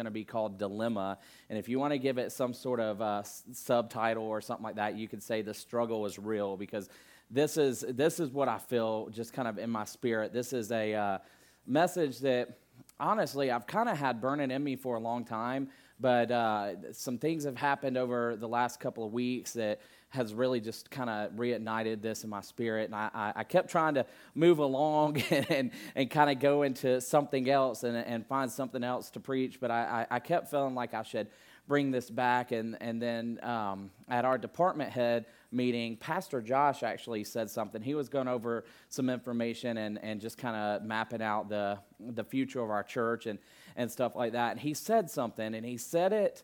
going to be called Dilemma. And if you want to give it some sort of uh, subtitle or something like that, you could say The Struggle is Real because this is, this is what I feel just kind of in my spirit. This is a uh, message that honestly I've kind of had burning in me for a long time, but uh, some things have happened over the last couple of weeks that has really just kind of reignited this in my spirit. And I, I, kept trying to move along and, and, and kind of go into something else and, and find something else to preach. But I, I, I kept feeling like I should bring this back. And, and then um, at our department head meeting, Pastor Josh actually said something. He was going over some information and, and just kind of mapping out the, the future of our church and, and stuff like that. And he said something, and he said it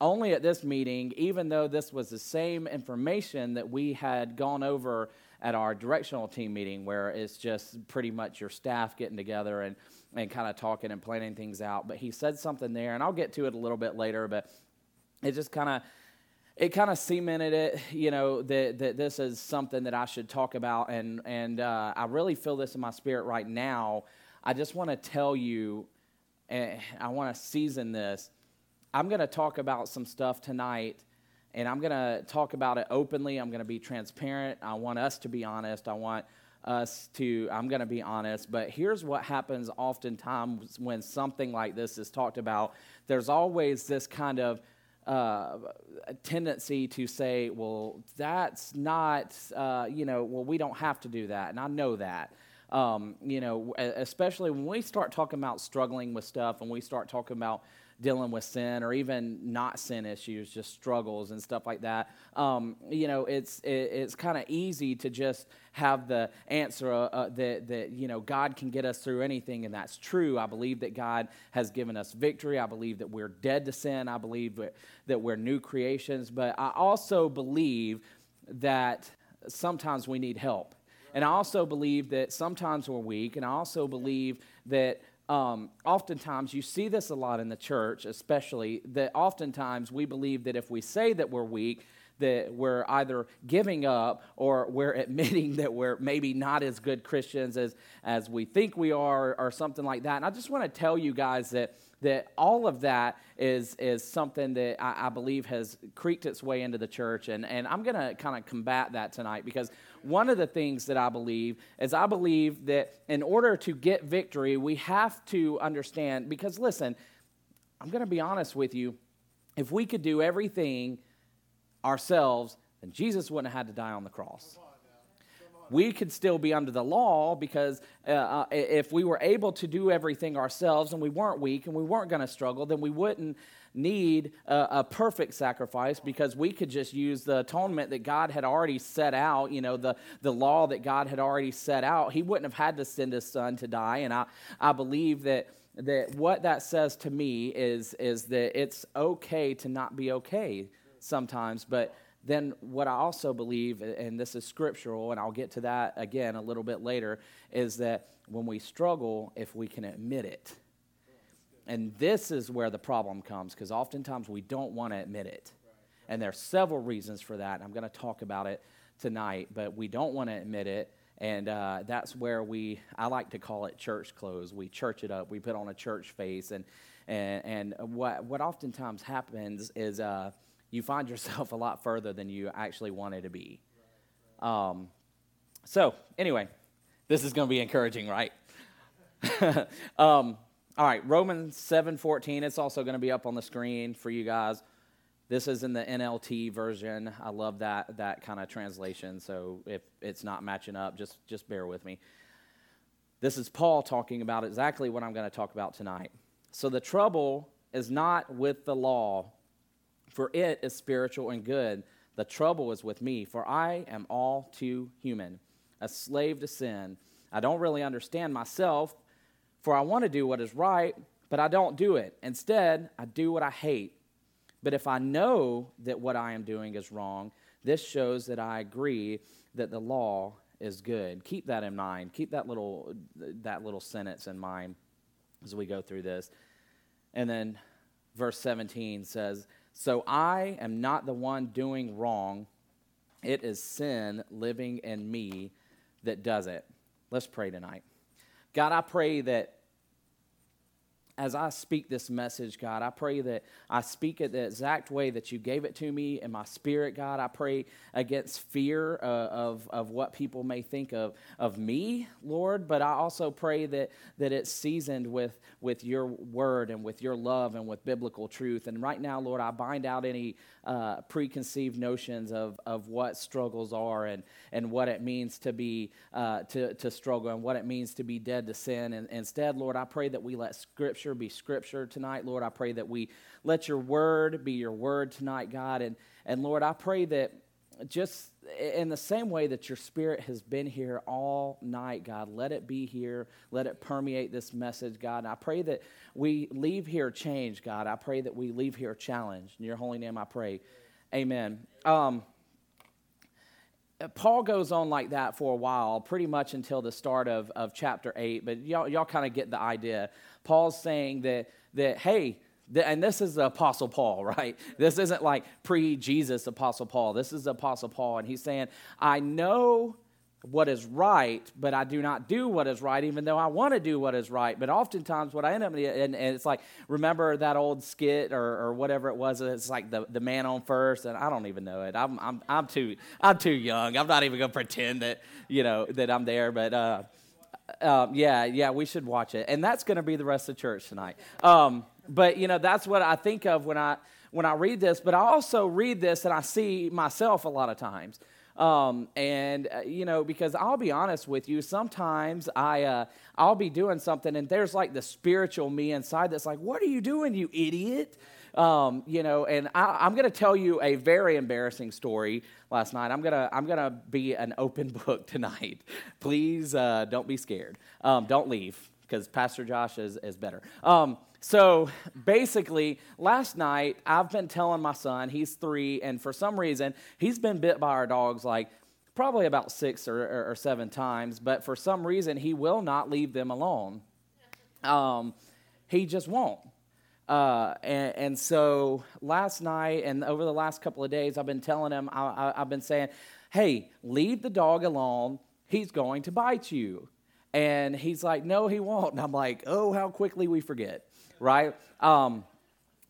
only at this meeting, even though this was the same information that we had gone over at our directional team meeting, where it's just pretty much your staff getting together and, and kind of talking and planning things out. But he said something there, and I'll get to it a little bit later, but it just kind of it kind of cemented it, you know, that, that this is something that I should talk about. And, and uh, I really feel this in my spirit right now. I just want to tell you, and I want to season this I'm going to talk about some stuff tonight, and I'm going to talk about it openly. I'm going to be transparent. I want us to be honest. I want us to, I'm going to be honest. But here's what happens oftentimes when something like this is talked about there's always this kind of uh, tendency to say, well, that's not, uh, you know, well, we don't have to do that. And I know that. Um, you know, especially when we start talking about struggling with stuff and we start talking about dealing with sin or even not sin issues, just struggles and stuff like that. Um, you know, it's it, it's kind of easy to just have the answer uh, uh, that that you know God can get us through anything, and that's true. I believe that God has given us victory. I believe that we're dead to sin. I believe that, that we're new creations. But I also believe that sometimes we need help. And I also believe that sometimes we're weak, and I also believe that um, oftentimes you see this a lot in the church, especially that oftentimes we believe that if we say that we're weak, that we're either giving up or we're admitting that we're maybe not as good Christians as, as we think we are or something like that. And I just want to tell you guys that that all of that is, is something that I, I believe has creaked its way into the church. And, and I'm going to kind of combat that tonight because one of the things that I believe is I believe that in order to get victory, we have to understand, because listen, I'm going to be honest with you. If we could do everything ourselves, then Jesus wouldn't have had to die on the cross we could still be under the law because uh, uh, if we were able to do everything ourselves and we weren't weak and we weren't going to struggle, then we wouldn't need a, a, perfect sacrifice because we could just use the atonement that God had already set out, you know, the, the law that God had already set out. He wouldn't have had to send his son to die. And I, I believe that, that what that says to me is, is that it's okay to not be okay sometimes, but then what I also believe, and this is scriptural, and I'll get to that again a little bit later, is that when we struggle, if we can admit it. And this is where the problem comes, because oftentimes we don't want to admit it. And there are several reasons for that. I'm going to talk about it tonight, but we don't want to admit it. And uh, that's where we, I like to call it church clothes. We church it up, we put on a church face. And, and, and what, what oftentimes happens is, uh, you find yourself a lot further than you actually wanted to be. Um, so, anyway, this is going to be encouraging, right? um, all right, Romans 7:14. It's also going to be up on the screen for you guys. This is in the NLT version. I love that that kind of translation. So if it's not matching up, just just bear with me. This is Paul talking about exactly what I'm going to talk about tonight. So the trouble is not with the law, for it is spiritual and good. The trouble is with me, for I am all too human, a slave to sin. I don't really understand myself, for I want to do what is right, but I don't do it. Instead, I do what I hate. But if I know that what I am doing is wrong, this shows that I agree that the law is good. Keep that in mind. Keep that little that little sentence in mind as we go through this. And then verse 17 says, so I am not the one doing wrong. It is sin living in me that does it. Let's pray tonight. God, I pray that as I speak this message, God, I pray that I speak it the exact way that you gave it to me in my spirit, God. I pray against fear uh, of, of what people may think of, of me, Lord, but I also pray that, that it's seasoned with, with your word and with your love and with biblical truth. And right now, Lord, I bind out any uh, preconceived notions of, of what struggles are and, and what it means to be uh, to, to struggle and what it means to be dead to sin. And instead, Lord, I pray that we let Scripture Scripture be Scripture tonight. Lord, I pray that we let your word be your word tonight, God. And, and Lord, I pray that just in the same way that your spirit has been here all night, God, let it be here. Let it permeate this message, God. And I pray that we leave here changed, God. I pray that we leave here challenged. In your holy name, I pray. Amen. Um, Paul goes on like that for a while, pretty much until the start of, of chapter 8, but y'all, y'all kind of get the idea. Paul's saying that, that hey, and this is the Apostle Paul, right? This isn't like pre Jesus Apostle Paul. This is the Apostle Paul, and he's saying, I know what is right, but I do not do what is right, even though I want to do what is right. But oftentimes, what I end up and, and it's like, remember that old skit or, or whatever it was? It's like the, the man on first, and I don't even know it. I'm, I'm, I'm too I'm too young. I'm not even gonna pretend that you know that I'm there. But uh, uh, yeah, yeah, we should watch it, and that's gonna be the rest of church tonight. Um, but you know, that's what I think of when I when I read this. But I also read this and I see myself a lot of times. Um, and uh, you know, because I'll be honest with you, sometimes I uh, I'll be doing something, and there's like the spiritual me inside that's like, "What are you doing, you idiot?" Um, you know, and I, am going to tell you a very embarrassing story last night. I'm gonna I'm gonna be an open book tonight. Please uh, don't be scared. Um, don't leave because Pastor Josh is is better. Um, so basically, last night I've been telling my son, he's three, and for some reason, he's been bit by our dogs like probably about six or, or, or seven times, but for some reason, he will not leave them alone. Um, he just won't. Uh, and, and, so last night and over the last couple of days, I've been telling him, I, have been saying, hey, leave the dog alone. He's going to bite you. And he's like, no, he won't. And I'm like, oh, how quickly we forget right? Um,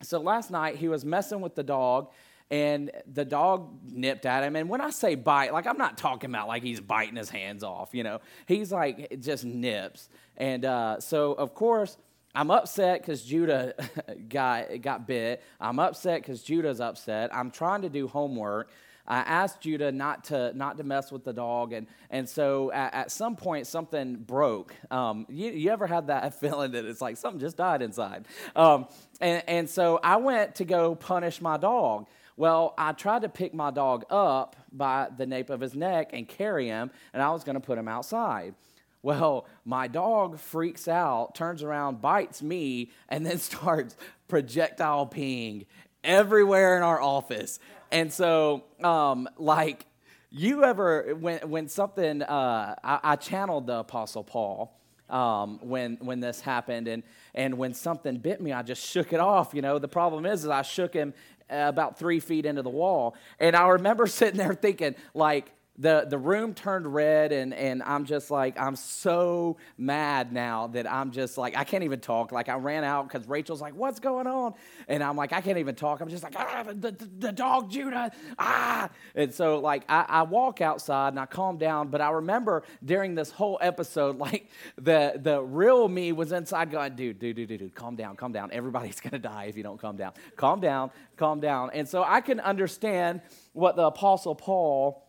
so last night he was messing with the dog and the dog nipped at him. And when I say bite, like I'm not talking about like he's biting his hands off, you know, he's like just nips. And uh, so, of course, I'm upset because Judah got, got bit. I'm upset because Judah's upset. I'm trying to do homework. I asked Judah not to not to mess with the dog, and and so at, at some point something broke. Um, you, you, ever had that feeling that it's like something just died inside? Um, and and so I went to go punish my dog. Well, I tried to pick my dog up by the nape of his neck and carry him, and I was going to put him outside. Well, my dog freaks out, turns around, bites me, and then starts projectile peeing everywhere in our office. And so, um, like, you ever when when something uh, I, I, channeled the Apostle Paul um, when when this happened, and and when something bit me, I just shook it off. You know, the problem is, is I shook him about three feet into the wall, and I remember sitting there thinking, like, the, the room turned red and, and i'm just like i'm so mad now that i'm just like i can't even talk. Like i ran out because rachel's like what's going on? And i'm like i can't even talk. I'm just like ah, the, the, the dog judah. Ah. And so like I, I walk outside and i calm down but i remember during this whole episode like the the real me was inside going dude dude dude dude, dude calm down calm down. Everybody's gonna die if you don't calm down. Calm down calm down. And so i can understand what the apostle paul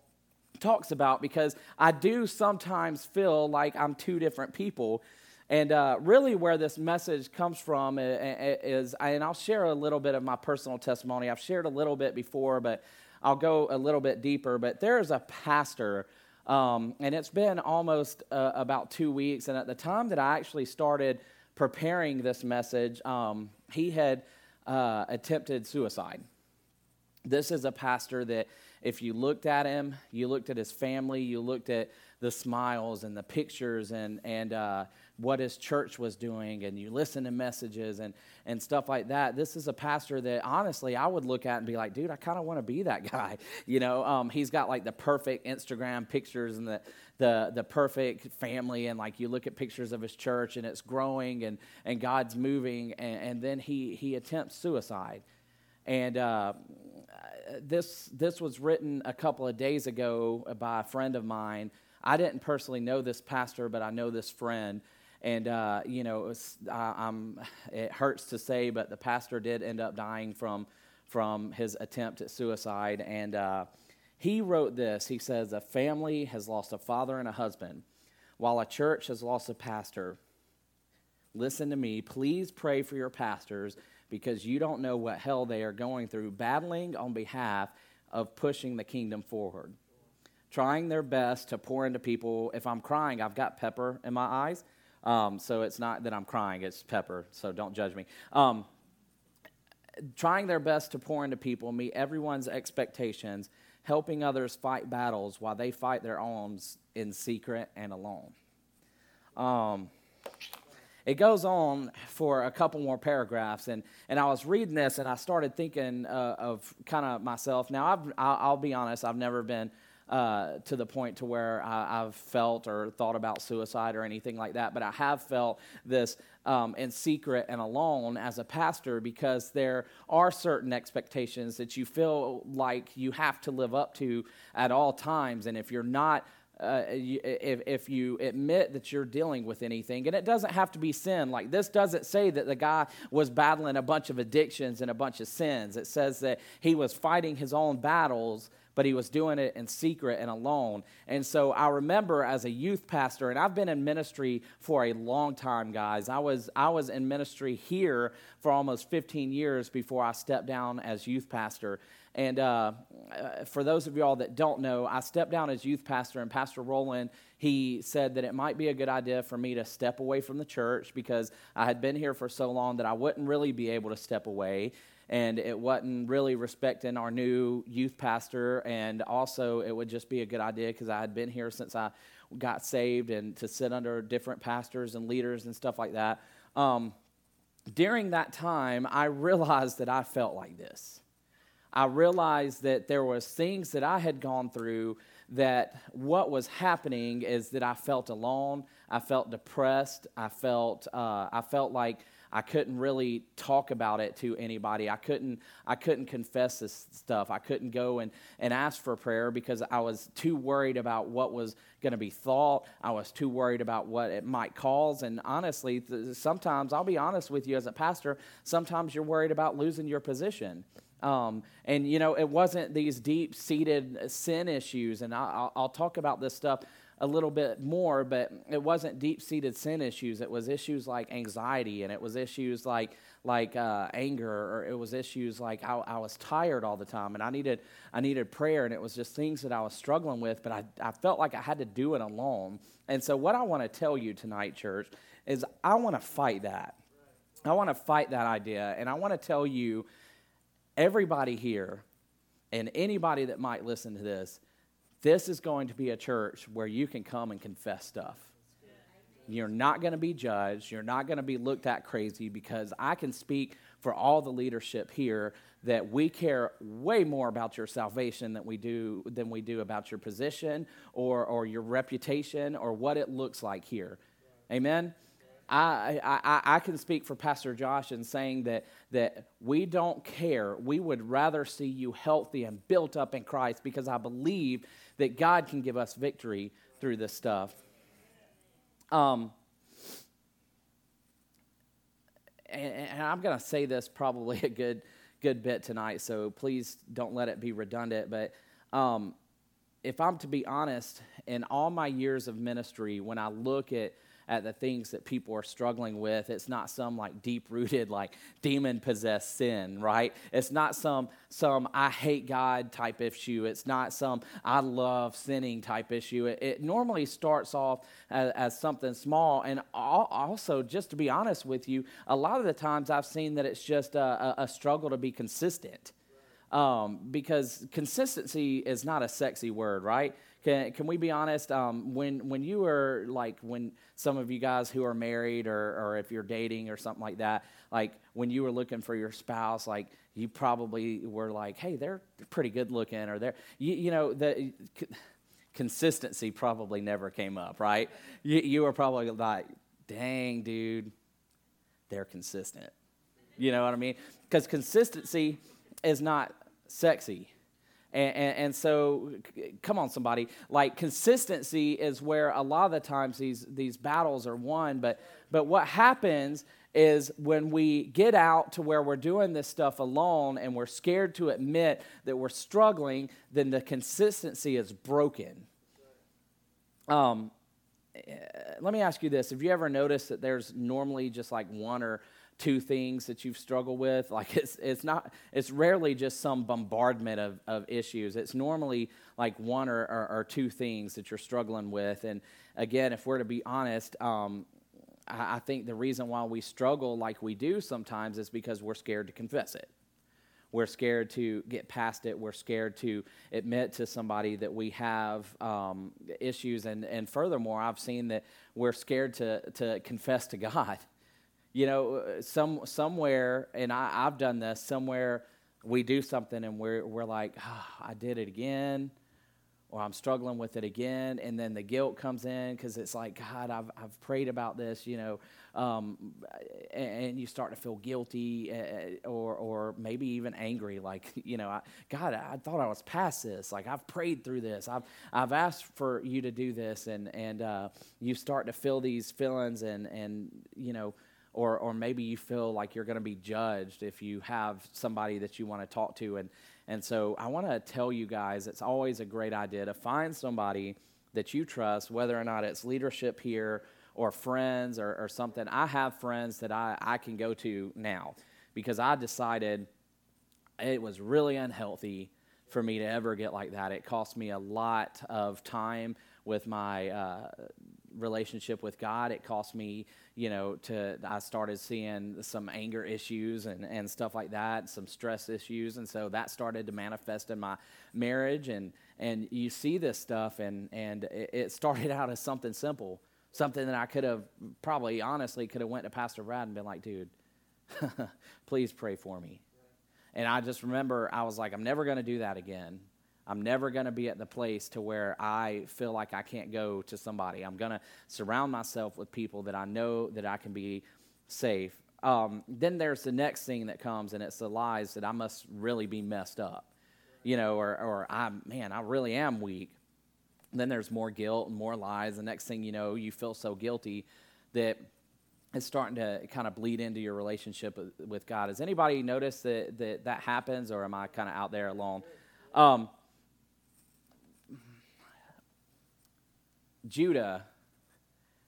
talks about because I do sometimes feel like I'm two different people. And uh, really, where this message comes from is, and I'll share a little bit of my personal testimony. I've shared a little bit before, but I'll go a little bit deeper. But there is a pastor, um, and it's been almost uh, about two weeks. And at the time that I actually started preparing this message, um, he had uh, attempted suicide. This is a pastor that if you looked at him, you looked at his family, you looked at the smiles and the pictures and, and uh, what his church was doing and you listen to messages and, and stuff like that. This is a pastor that honestly I would look at and be like, dude, I kind of want to be that guy. You know, um, he's got like the perfect Instagram pictures and the, the, the perfect family. And like you look at pictures of his church and it's growing and, and God's moving. And, and then he, he attempts suicide. And uh, this, this was written a couple of days ago by a friend of mine. I didn't personally know this pastor, but I know this friend. And, uh, you know, it, was, I, it hurts to say, but the pastor did end up dying from, from his attempt at suicide. And uh, he wrote this He says, A family has lost a father and a husband, while a church has lost a pastor. Listen to me. Please pray for your pastors because you don't know what hell they are going through, battling on behalf of pushing the kingdom forward. Trying their best to pour into people. If I'm crying, I've got pepper in my eyes. Um, so it's not that I'm crying, it's pepper, so don't judge me. Um, trying their best to pour into people, meet everyone's expectations, helping others fight battles while they fight their own in secret and alone. Um, it goes on for a couple more paragraphs, and, and I was reading this and I started thinking uh, of kind of myself. Now, I've, I'll, I'll be honest, I've never been uh, to the point to where I, have felt or thought about suicide or anything like that, but I have felt this um, in secret and alone as a pastor because there are certain expectations that you feel like you have to live up to at all times, and if you're not uh, if, if you admit that you're dealing with anything, and it doesn't have to be sin. Like this doesn't say that the guy was battling a bunch of addictions and a bunch of sins. It says that he was fighting his own battles but he was doing it in secret and alone. And so I remember as a youth pastor, and I've been in ministry for a long time, guys. I was, I was in ministry here for almost 15 years before I stepped down as youth pastor. And uh, uh, for those of y'all that don't know, I stepped down as youth pastor, and Pastor Roland, he said that it might be a good idea for me to step away from the church because I had been here for so long that I wouldn't really be able to step away and it wasn't really respecting our new youth pastor. And also, it would just be a good idea because I had been here since I got saved and to sit under different pastors and leaders and stuff like that. Um, during that time, I realized that I felt like this. I realized that there was things that I had gone through that what was happening is that I felt alone. I felt depressed. I felt uh, I felt like I couldn't really talk about it to anybody. I couldn't, I couldn't confess this stuff. I couldn't go and, and ask for prayer because I was too worried about what was going to be thought. I was too worried about what it might cause. And honestly, sometimes, I'll be honest with you as a pastor, sometimes you're worried about losing your position. Um, and, you know, it wasn't these deep seated sin issues. And I, will talk about this stuff a little bit more, but it wasn't deep seated sin issues. It was issues like anxiety, and it was issues like like uh, anger, or it was issues like I, I, was tired all the time, and I needed I needed prayer, and it was just things that I was struggling with. But I, I felt like I had to do it alone. And so, what I want to tell you tonight, church, is I want to fight that. I want to fight that idea, and I want to tell you, everybody here, and anybody that might listen to this this is going to be a church where you can come and confess stuff. You're not going to be judged. You're not going to be looked at crazy because I can speak for all the leadership here that we care way more about your salvation than we do than we do about your position or, or your reputation or what it looks like here. Amen. I, I, I can speak for Pastor Josh in saying that, that we don't care. We would rather see you healthy and built up in Christ because I believe that God can give us victory through this stuff. Um, and, and I'm going to say this probably a good, good bit tonight, so please don't let it be redundant. But um, if I'm to be honest, in all my years of ministry, when I look at at the things that people are struggling with. It's not some like deep rooted, like demon possessed sin, right? It's not some some I hate God type issue. It's not some I love sinning type issue. It, it normally starts off as, as, something small. And also, just to be honest with you, a lot of the times I've seen that it's just a, a, a struggle to be consistent. um, because consistency is not a sexy word, right? Can, can we be honest? Um, when, when you are like, when some of you guys who are married or, or if you're dating or something like that, like when you were looking for your spouse, like you probably were like, hey, they're pretty good looking or they're, you, you know, the consistency probably never came up, right? You, you were probably like, dang, dude, they're consistent. You know what I mean? Because consistency is not sexy. And, and, and, so, come on, somebody. Like, consistency is where a lot of the times these, these battles are won. But, but what happens is when we get out to where we're doing this stuff alone and we're scared to admit that we're struggling, then the consistency is broken. Um, eh, let me ask you this Have you ever noticed that there's normally just like one or two things that you've struggled with. Like it's it's not it's rarely just some bombardment of, of issues. It's normally like one or, or, or two things that you're struggling with. And again, if we're to be honest, um, I, I think the reason why we struggle like we do sometimes is because we're scared to confess it. We're scared to get past it. We're scared to admit to somebody that we have um, issues. And, and furthermore, I've seen that we're scared to, to confess to God you know, uh, some somewhere, and I, I've done this. Somewhere we do something, and we're we're like, oh, I did it again, or I'm struggling with it again, and then the guilt comes in because it's like, God, I've I've prayed about this, you know, um, and, and, you start to feel guilty, uh, or or maybe even angry, like, you know, I, God, I thought I was past this. Like I've prayed through this. I've I've asked for you to do this, and and uh, you start to feel these feelings, and and you know or, or maybe you feel like you're going to be judged if you have somebody that you want to talk to. And, and so I want to tell you guys it's always a great idea to find somebody that you trust, whether or not it's leadership here or friends or, or something. I have friends that I, I can go to now because I decided it was really unhealthy for me to ever get like that. It cost me a lot of time with my uh, relationship with God. It cost me, you know, to I started seeing some anger issues and, and stuff like that, some stress issues, and so that started to manifest in my marriage. And and you see this stuff, and and it started out as something simple, something that I could have probably honestly could have went to Pastor Brad and been like, dude, please pray for me. And I just remember I was like, I'm never going to do that again. I'm never going to be at the place to where I feel like I can't go to somebody. I'm going to surround myself with people that I know that I can be safe. Um, then there's the next thing that comes, and it's the lies that I must really be messed up, you know, or, or I, man, I really am weak. then there's more guilt and more lies. The next thing you know, you feel so guilty that it's starting to kind of bleed into your relationship with God. Has anybody noticed that that, that happens, or am I kind of out there alone? Um, Judah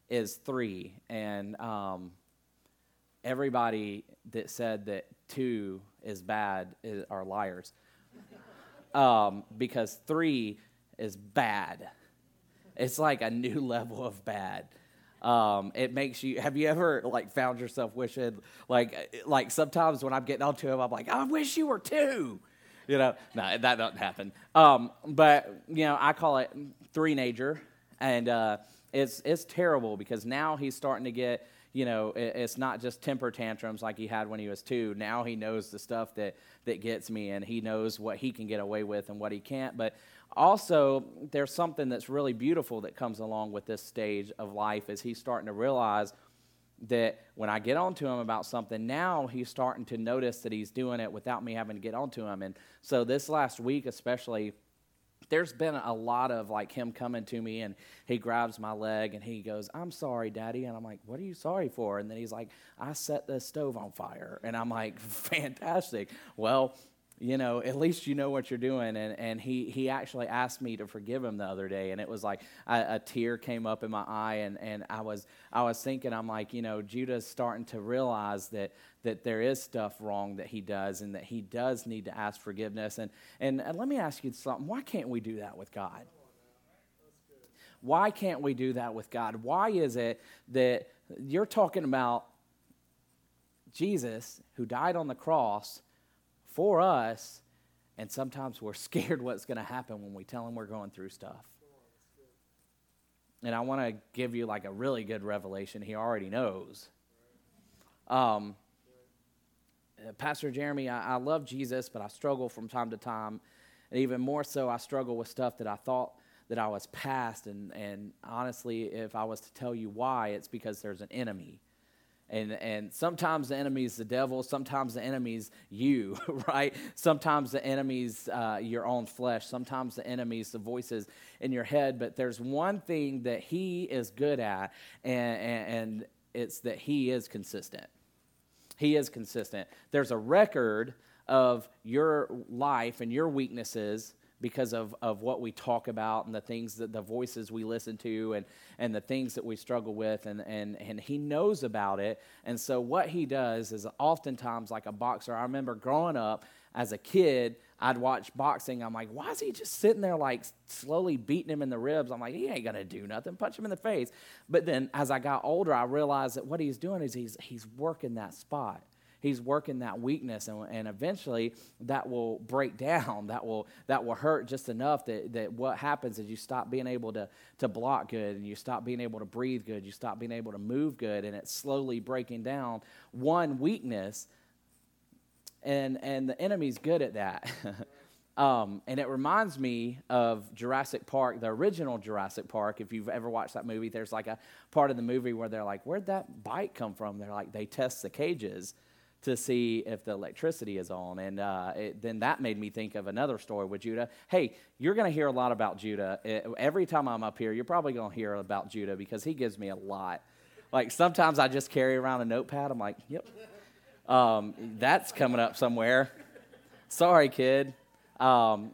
is three, and um, everybody that said that two is bad is, are liars. Um, because three is bad. It's like a new level of bad. Um, it makes you. Have you ever like found yourself wishing like like sometimes when I'm getting onto him, I'm like, I wish you were two. You know, no, that doesn't happen. Um, but you know, I call it three nature and uh, it's it's terrible because now he's starting to get you know it's not just temper tantrums like he had when he was two now he knows the stuff that that gets me and he knows what he can get away with and what he can't but also there's something that's really beautiful that comes along with this stage of life as he's starting to realize that when I get onto him about something, now he's starting to notice that he's doing it without me having to get onto him. And so this last week, especially, there's been a lot of like him coming to me and he grabs my leg and he goes, I'm sorry, daddy. And I'm like, What are you sorry for? And then he's like, I set the stove on fire. And I'm like, Fantastic. Well, you know, at least you know what you're doing. And, and he, he actually asked me to forgive him the other day. And it was like a, a, tear came up in my eye. And, and I, was, I was thinking, I'm like, you know, Judah's starting to realize that, that there is stuff wrong that he does and that he does need to ask forgiveness. And, and, and let me ask you something why can't we do that with God? Why can't we do that with God? Why is it that you're talking about Jesus who died on the cross? For us, And sometimes we're scared what's going to happen when we tell them we're going through stuff. And I want to give you like a really good revelation. He already knows. Um, uh, Pastor Jeremy, I, I love Jesus, but I struggle from time to time. And even more so, I struggle with stuff that I thought that I was past. And, and honestly, if I was to tell you why, it's because there's an enemy. And, and sometimes the enemy's the devil, sometimes the enemy's you, right? Sometimes the enemy's uh, your own flesh, sometimes the enemy's the voices in your head. But there's one thing that he is good at, and, and it's that he is consistent. He is consistent. There's a record of your life and your weaknesses because of, of what we talk about and the things that the voices we listen to and, and the things that we struggle with and, and, and he knows about it. And so what he does is oftentimes like a boxer i remember growing up as a kid i'd watch boxing. I'm like why is he just sitting there like slowly beating him in the ribs? I'm like he ain't gonna do nothing. Punch him in the face. But then as i got older i realized that what he's doing is he's, he's working that spot he's working that weakness and, and eventually that will break down that will that will hurt just enough that, that what happens is you stop being able to, to block good and you stop being able to breathe good you stop being able to move good and it's slowly breaking down one weakness and and the enemy's good at that Um, and it reminds me of Jurassic Park, the original Jurassic Park. If you've ever watched that movie, there's like a part of the movie where they're like, Where'd that bite come from? They're like, They test the cages to see if the electricity is on. And uh, it, then that made me think of another story with Judah. Hey, you're going to hear a lot about Judah. Every time I'm up here, you're probably going to hear about Judah because he gives me a lot. Like sometimes I just carry around a notepad. I'm like, yep, um, that's coming up somewhere. Sorry, kid. Um,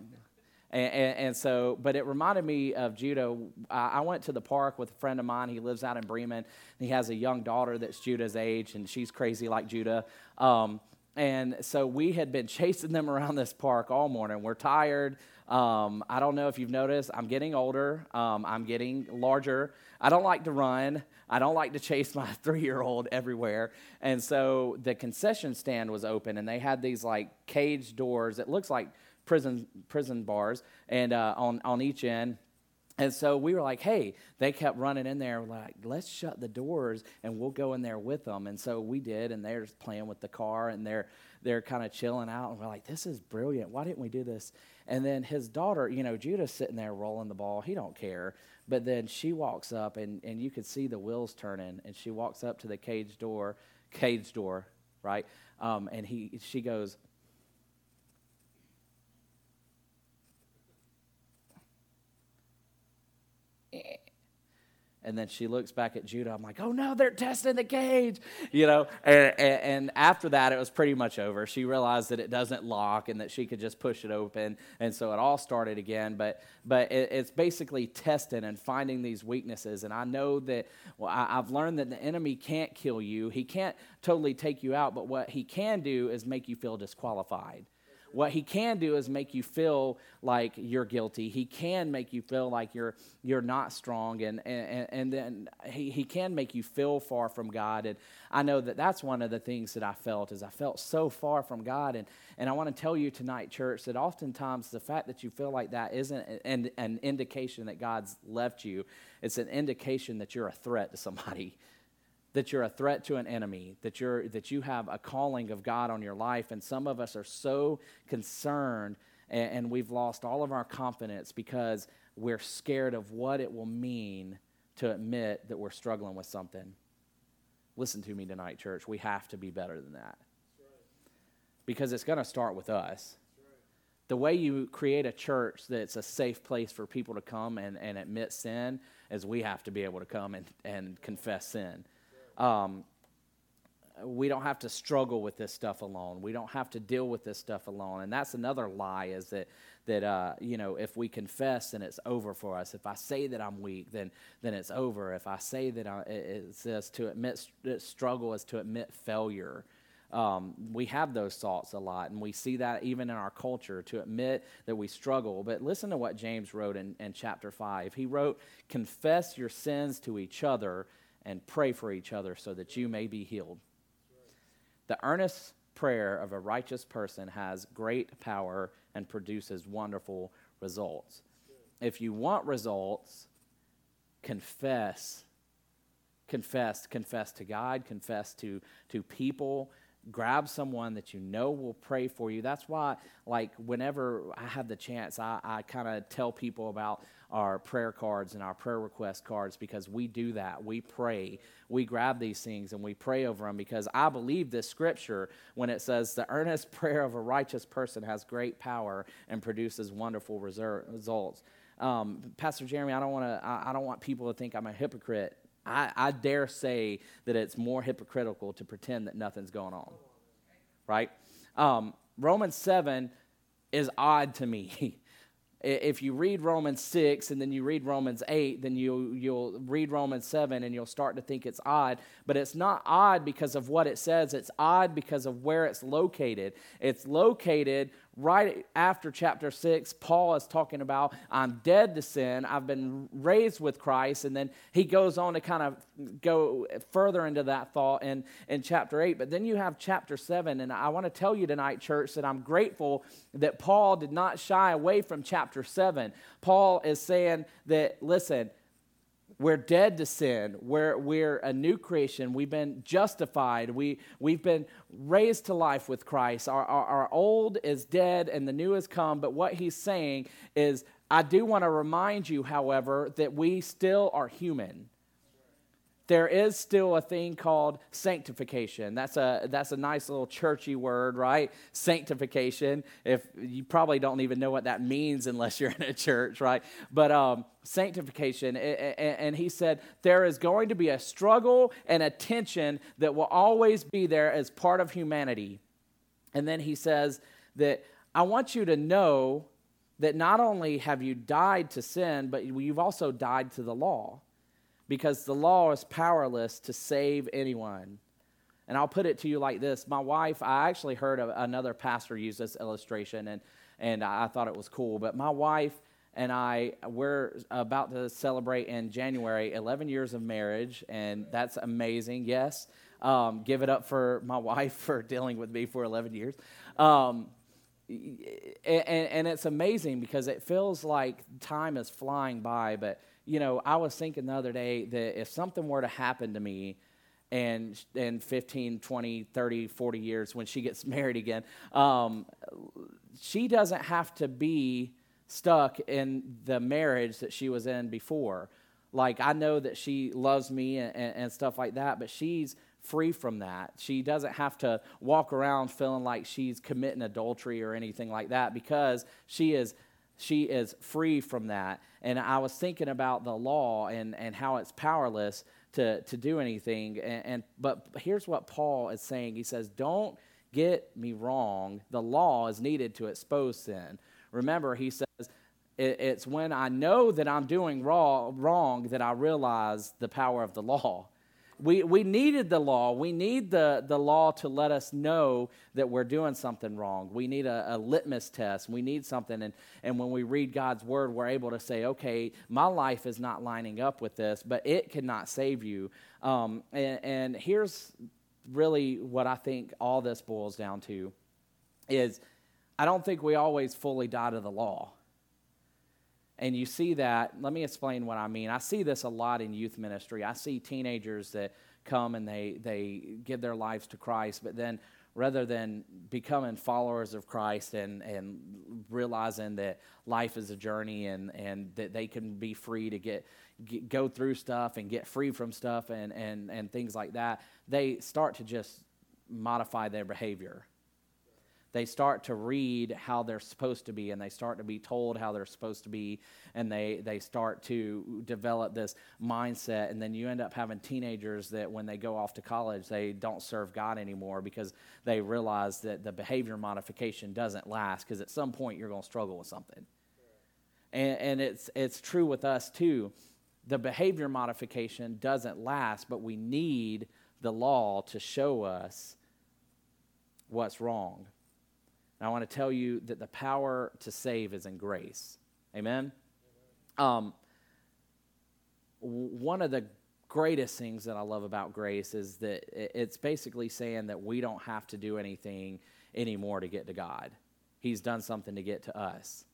and, and, and, so, but it reminded me of Judah. I went to the park with a friend of mine. He lives out in Bremen. he has a young daughter that's Judah's age, and she's crazy like Judah. Um, and so we had been chasing them around this park all morning. We're tired. Um, I don't know if you've noticed, I'm getting older. Um, I'm getting larger. I don't like to run. I don't like to chase my three year old everywhere. And so the concession stand was open, and they had these like cage doors. It looks like prison prison bars, and uh, on on each end. And so we were like, hey, they kept running in there, like, let's shut the doors and we'll go in there with them. And so we did, and they're playing with the car and they're they're kind of chilling out. And we're like, this is brilliant. Why didn't we do this? And then his daughter, you know, Judah's sitting there rolling the ball. He don't care. But then she walks up and, and you could see the wheels turning, and she walks up to the cage door, cage door, right? Um, and he she goes, And then she looks back at Judah. I'm like, oh no, they're testing the cage, you know. And, and, after that, it was pretty much over. She realized that it doesn't lock and that she could just push it open, and so it all started again. But but it, it's basically testing and finding these weaknesses. And I know that well, I, I've learned that the enemy can't kill you. He can't totally take you out, but what he can do is make you feel disqualified. What he can do is make you feel like you're guilty. He can make you feel like you're you're not strong, and and, and then he, he can make you feel far from God. And I know that that's one of the things that I felt is I felt so far from God. And and I want to tell you tonight, church, that oftentimes the fact that you feel like that isn't an, an indication that God's left you. It's an indication that you're a threat to somebody that you're a threat to an enemy, that, you're, that you have a calling of God on your life. And some of us are so concerned and, and we've lost all of our confidence because we're scared of what it will mean to admit that we're struggling with something. Listen to me tonight, church. We have to be better than that. Because it's going to start with us. The way you create a church that's a safe place for people to come and, and admit sin is we have to be able to come and, and confess sin um, we don't have to struggle with this stuff alone. We don't have to deal with this stuff alone. And that's another lie is that, that uh, you know, if we confess, then it's over for us. If I say that I'm weak, then, then it's over. If I say that I, it says to admit struggle is to admit failure. Um, we have those thoughts a lot, and we see that even in our culture to admit that we struggle. But listen to what James wrote in, in chapter 5. He wrote, Confess your sins to each other and pray for each other so that you may be healed. The earnest prayer of a righteous person has great power and produces wonderful results. If you want results, confess. Confess, confess to God, confess to, to people, grab someone that you know will pray for you. That's why, like, whenever I have the chance, I, I kind of tell people about our prayer cards and our prayer request cards because we do that. We pray. We grab these things and we pray over them because I believe this scripture when it says, The earnest prayer of a righteous person has great power and produces wonderful results. Um, Pastor Jeremy, I don't want to. I, I don't want people to think I'm a hypocrite I, I dare say that it's more hypocritical to pretend that nothing's going on. Right? Um, Romans 7 is odd to me. if you read Romans 6 and then you read Romans 8, then you, you'll read Romans 7 and you'll start to think it's odd. But it's not odd because of what it says, it's odd because of where it's located. It's located right after chapter 6, Paul is talking about, I'm dead to sin, I've been raised with Christ. And then he goes on to kind of go further into that thought in, in chapter 8. But then you have chapter 7. And I want to tell you tonight, church, that I'm grateful that Paul did not shy away from chapter 7. Paul is saying that, listen, we're dead to sin. We're, we're a new creation. We've been justified. We, we've been raised to life with Christ. Our, our, our old is dead and the new has come. But what he's saying is, I do want to remind you, however, that we still are human there is still a thing called sanctification. That's a that's a nice little churchy word, right? Sanctification. If you probably don't even know what that means unless you're in a church, right? But um, sanctification, and he said there is going to be a struggle and a tension that will always be there as part of humanity. And then he says that I want you to know that not only have you died to sin, but you've also died to the law because the law is powerless to save anyone. And I'll put it to you like this My wife, I actually heard another pastor use this illustration, and, and I thought it was cool. But my wife and I, we're about to celebrate in January 11 years of marriage, and that's amazing. Yes. Um, give it up for my wife for dealing with me for 11 years. Um, and, and it's amazing because it feels like time is flying by, but you know, I was thinking the other day that if something were to happen to me, and in 15, 20, 30, 40 years when she gets married again, um, she doesn't have to be stuck in the marriage that she was in before. Like, I know that she loves me and, and, and stuff like that, but she's free from that. She doesn't have to walk around feeling like she's committing adultery or anything like that because she is she is free from that. And I was thinking about the law and, and how it's powerless to, to do anything. And, and but here's what Paul is saying. He says, Don't get me wrong. The law is needed to expose sin. Remember, he says, it's when I know that I'm doing wrong, wrong that I realize the power of the law. We, we needed the law. We need the, the law to let us know that we're doing something wrong. We need a, a litmus test. We need something. And, and when we read God's word, we're able to say, okay, my life is not lining up with this, but it cannot save you. Um, and, and here's really what I think all this boils down to is I don't think we always fully die to the law. And you see that, let me explain what I mean. I see this a lot in youth ministry. I see teenagers that come and they, they give their lives to Christ, but then rather than becoming followers of Christ and, and realizing that life is a journey and, and that they can be free to get, get go through stuff and get free from stuff and, and, and things like that, they start to just modify their behavior they start to read how they're supposed to be and they start to be told how they're supposed to be and they, they start to develop this mindset. And then you end up having teenagers that when they go off to college they don't serve god anymore because they realize that the behavior modification doesn't last because at some point you're going to struggle with something. And, and it's, it's true with us too. The behavior modification doesn't last but we need the law to show us what's wrong and I want to tell you that the power to save is in grace. Amen? Um, one of the greatest things that I love about grace is that it's basically saying that we don't have to do anything anymore to get to God. He's done something to get to us.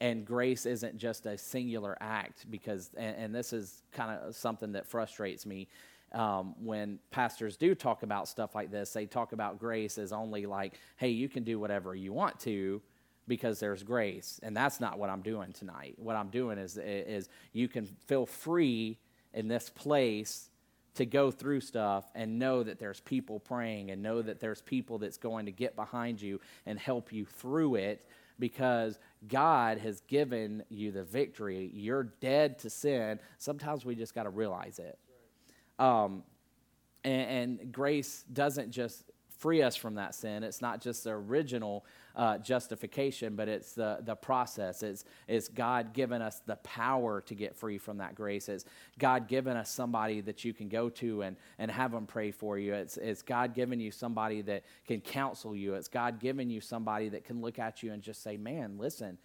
And grace isn't just a singular act because, and, and this is kind of something that frustrates me. Um, when pastors do talk about stuff like this, they talk about grace as only like, hey, you can do whatever you want to because there's grace. And that's not what I'm doing tonight. What I'm doing is, is you can feel free in this place to go through stuff and know that there's people praying and know that there's people that's going to get behind you and help you through it because God has given you the victory. You're dead to sin. Sometimes we just got to realize it. Um, and, and grace doesn't just free us from that sin. It's not just the original uh, justification, but it's the, the process. It's, it's God giving us the power to get free from that grace. It's God giving us somebody that you can go to and, and have them pray for you. It's, it's God giving you somebody that can counsel you. It's God giving you somebody that can look at you and just say, Man, listen,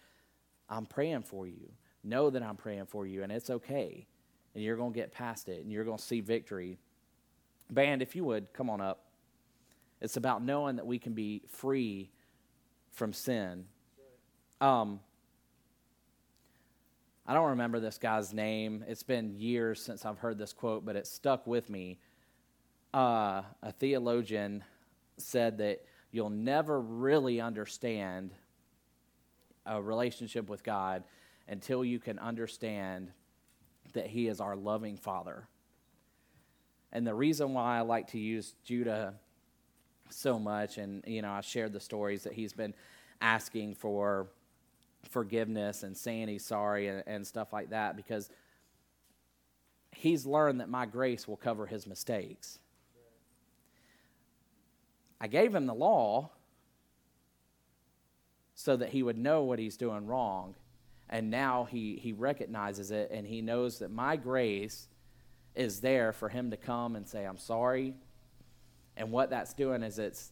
I'm praying for you. Know that I'm praying for you, and it's okay. And you're going to get past it, and you're going to see victory. Band, if you would, come on up. It's about knowing that we can be free from sin. Um, I don't remember this guy's name. It's been years since I've heard this quote, but it stuck with me. Uh, a theologian said that you'll never really understand a relationship with God until you can understand that He is our loving Father. And the reason why I like to use Judah so much. And, you know, I shared the stories that he's been asking for forgiveness and saying he's sorry and, and stuff like that because he's learned that my grace will cover his mistakes. I gave him the law so that he would know what he's doing wrong. And now he, he recognizes it and he knows that my grace is there for him to come and say, I'm sorry, and what that's doing is it's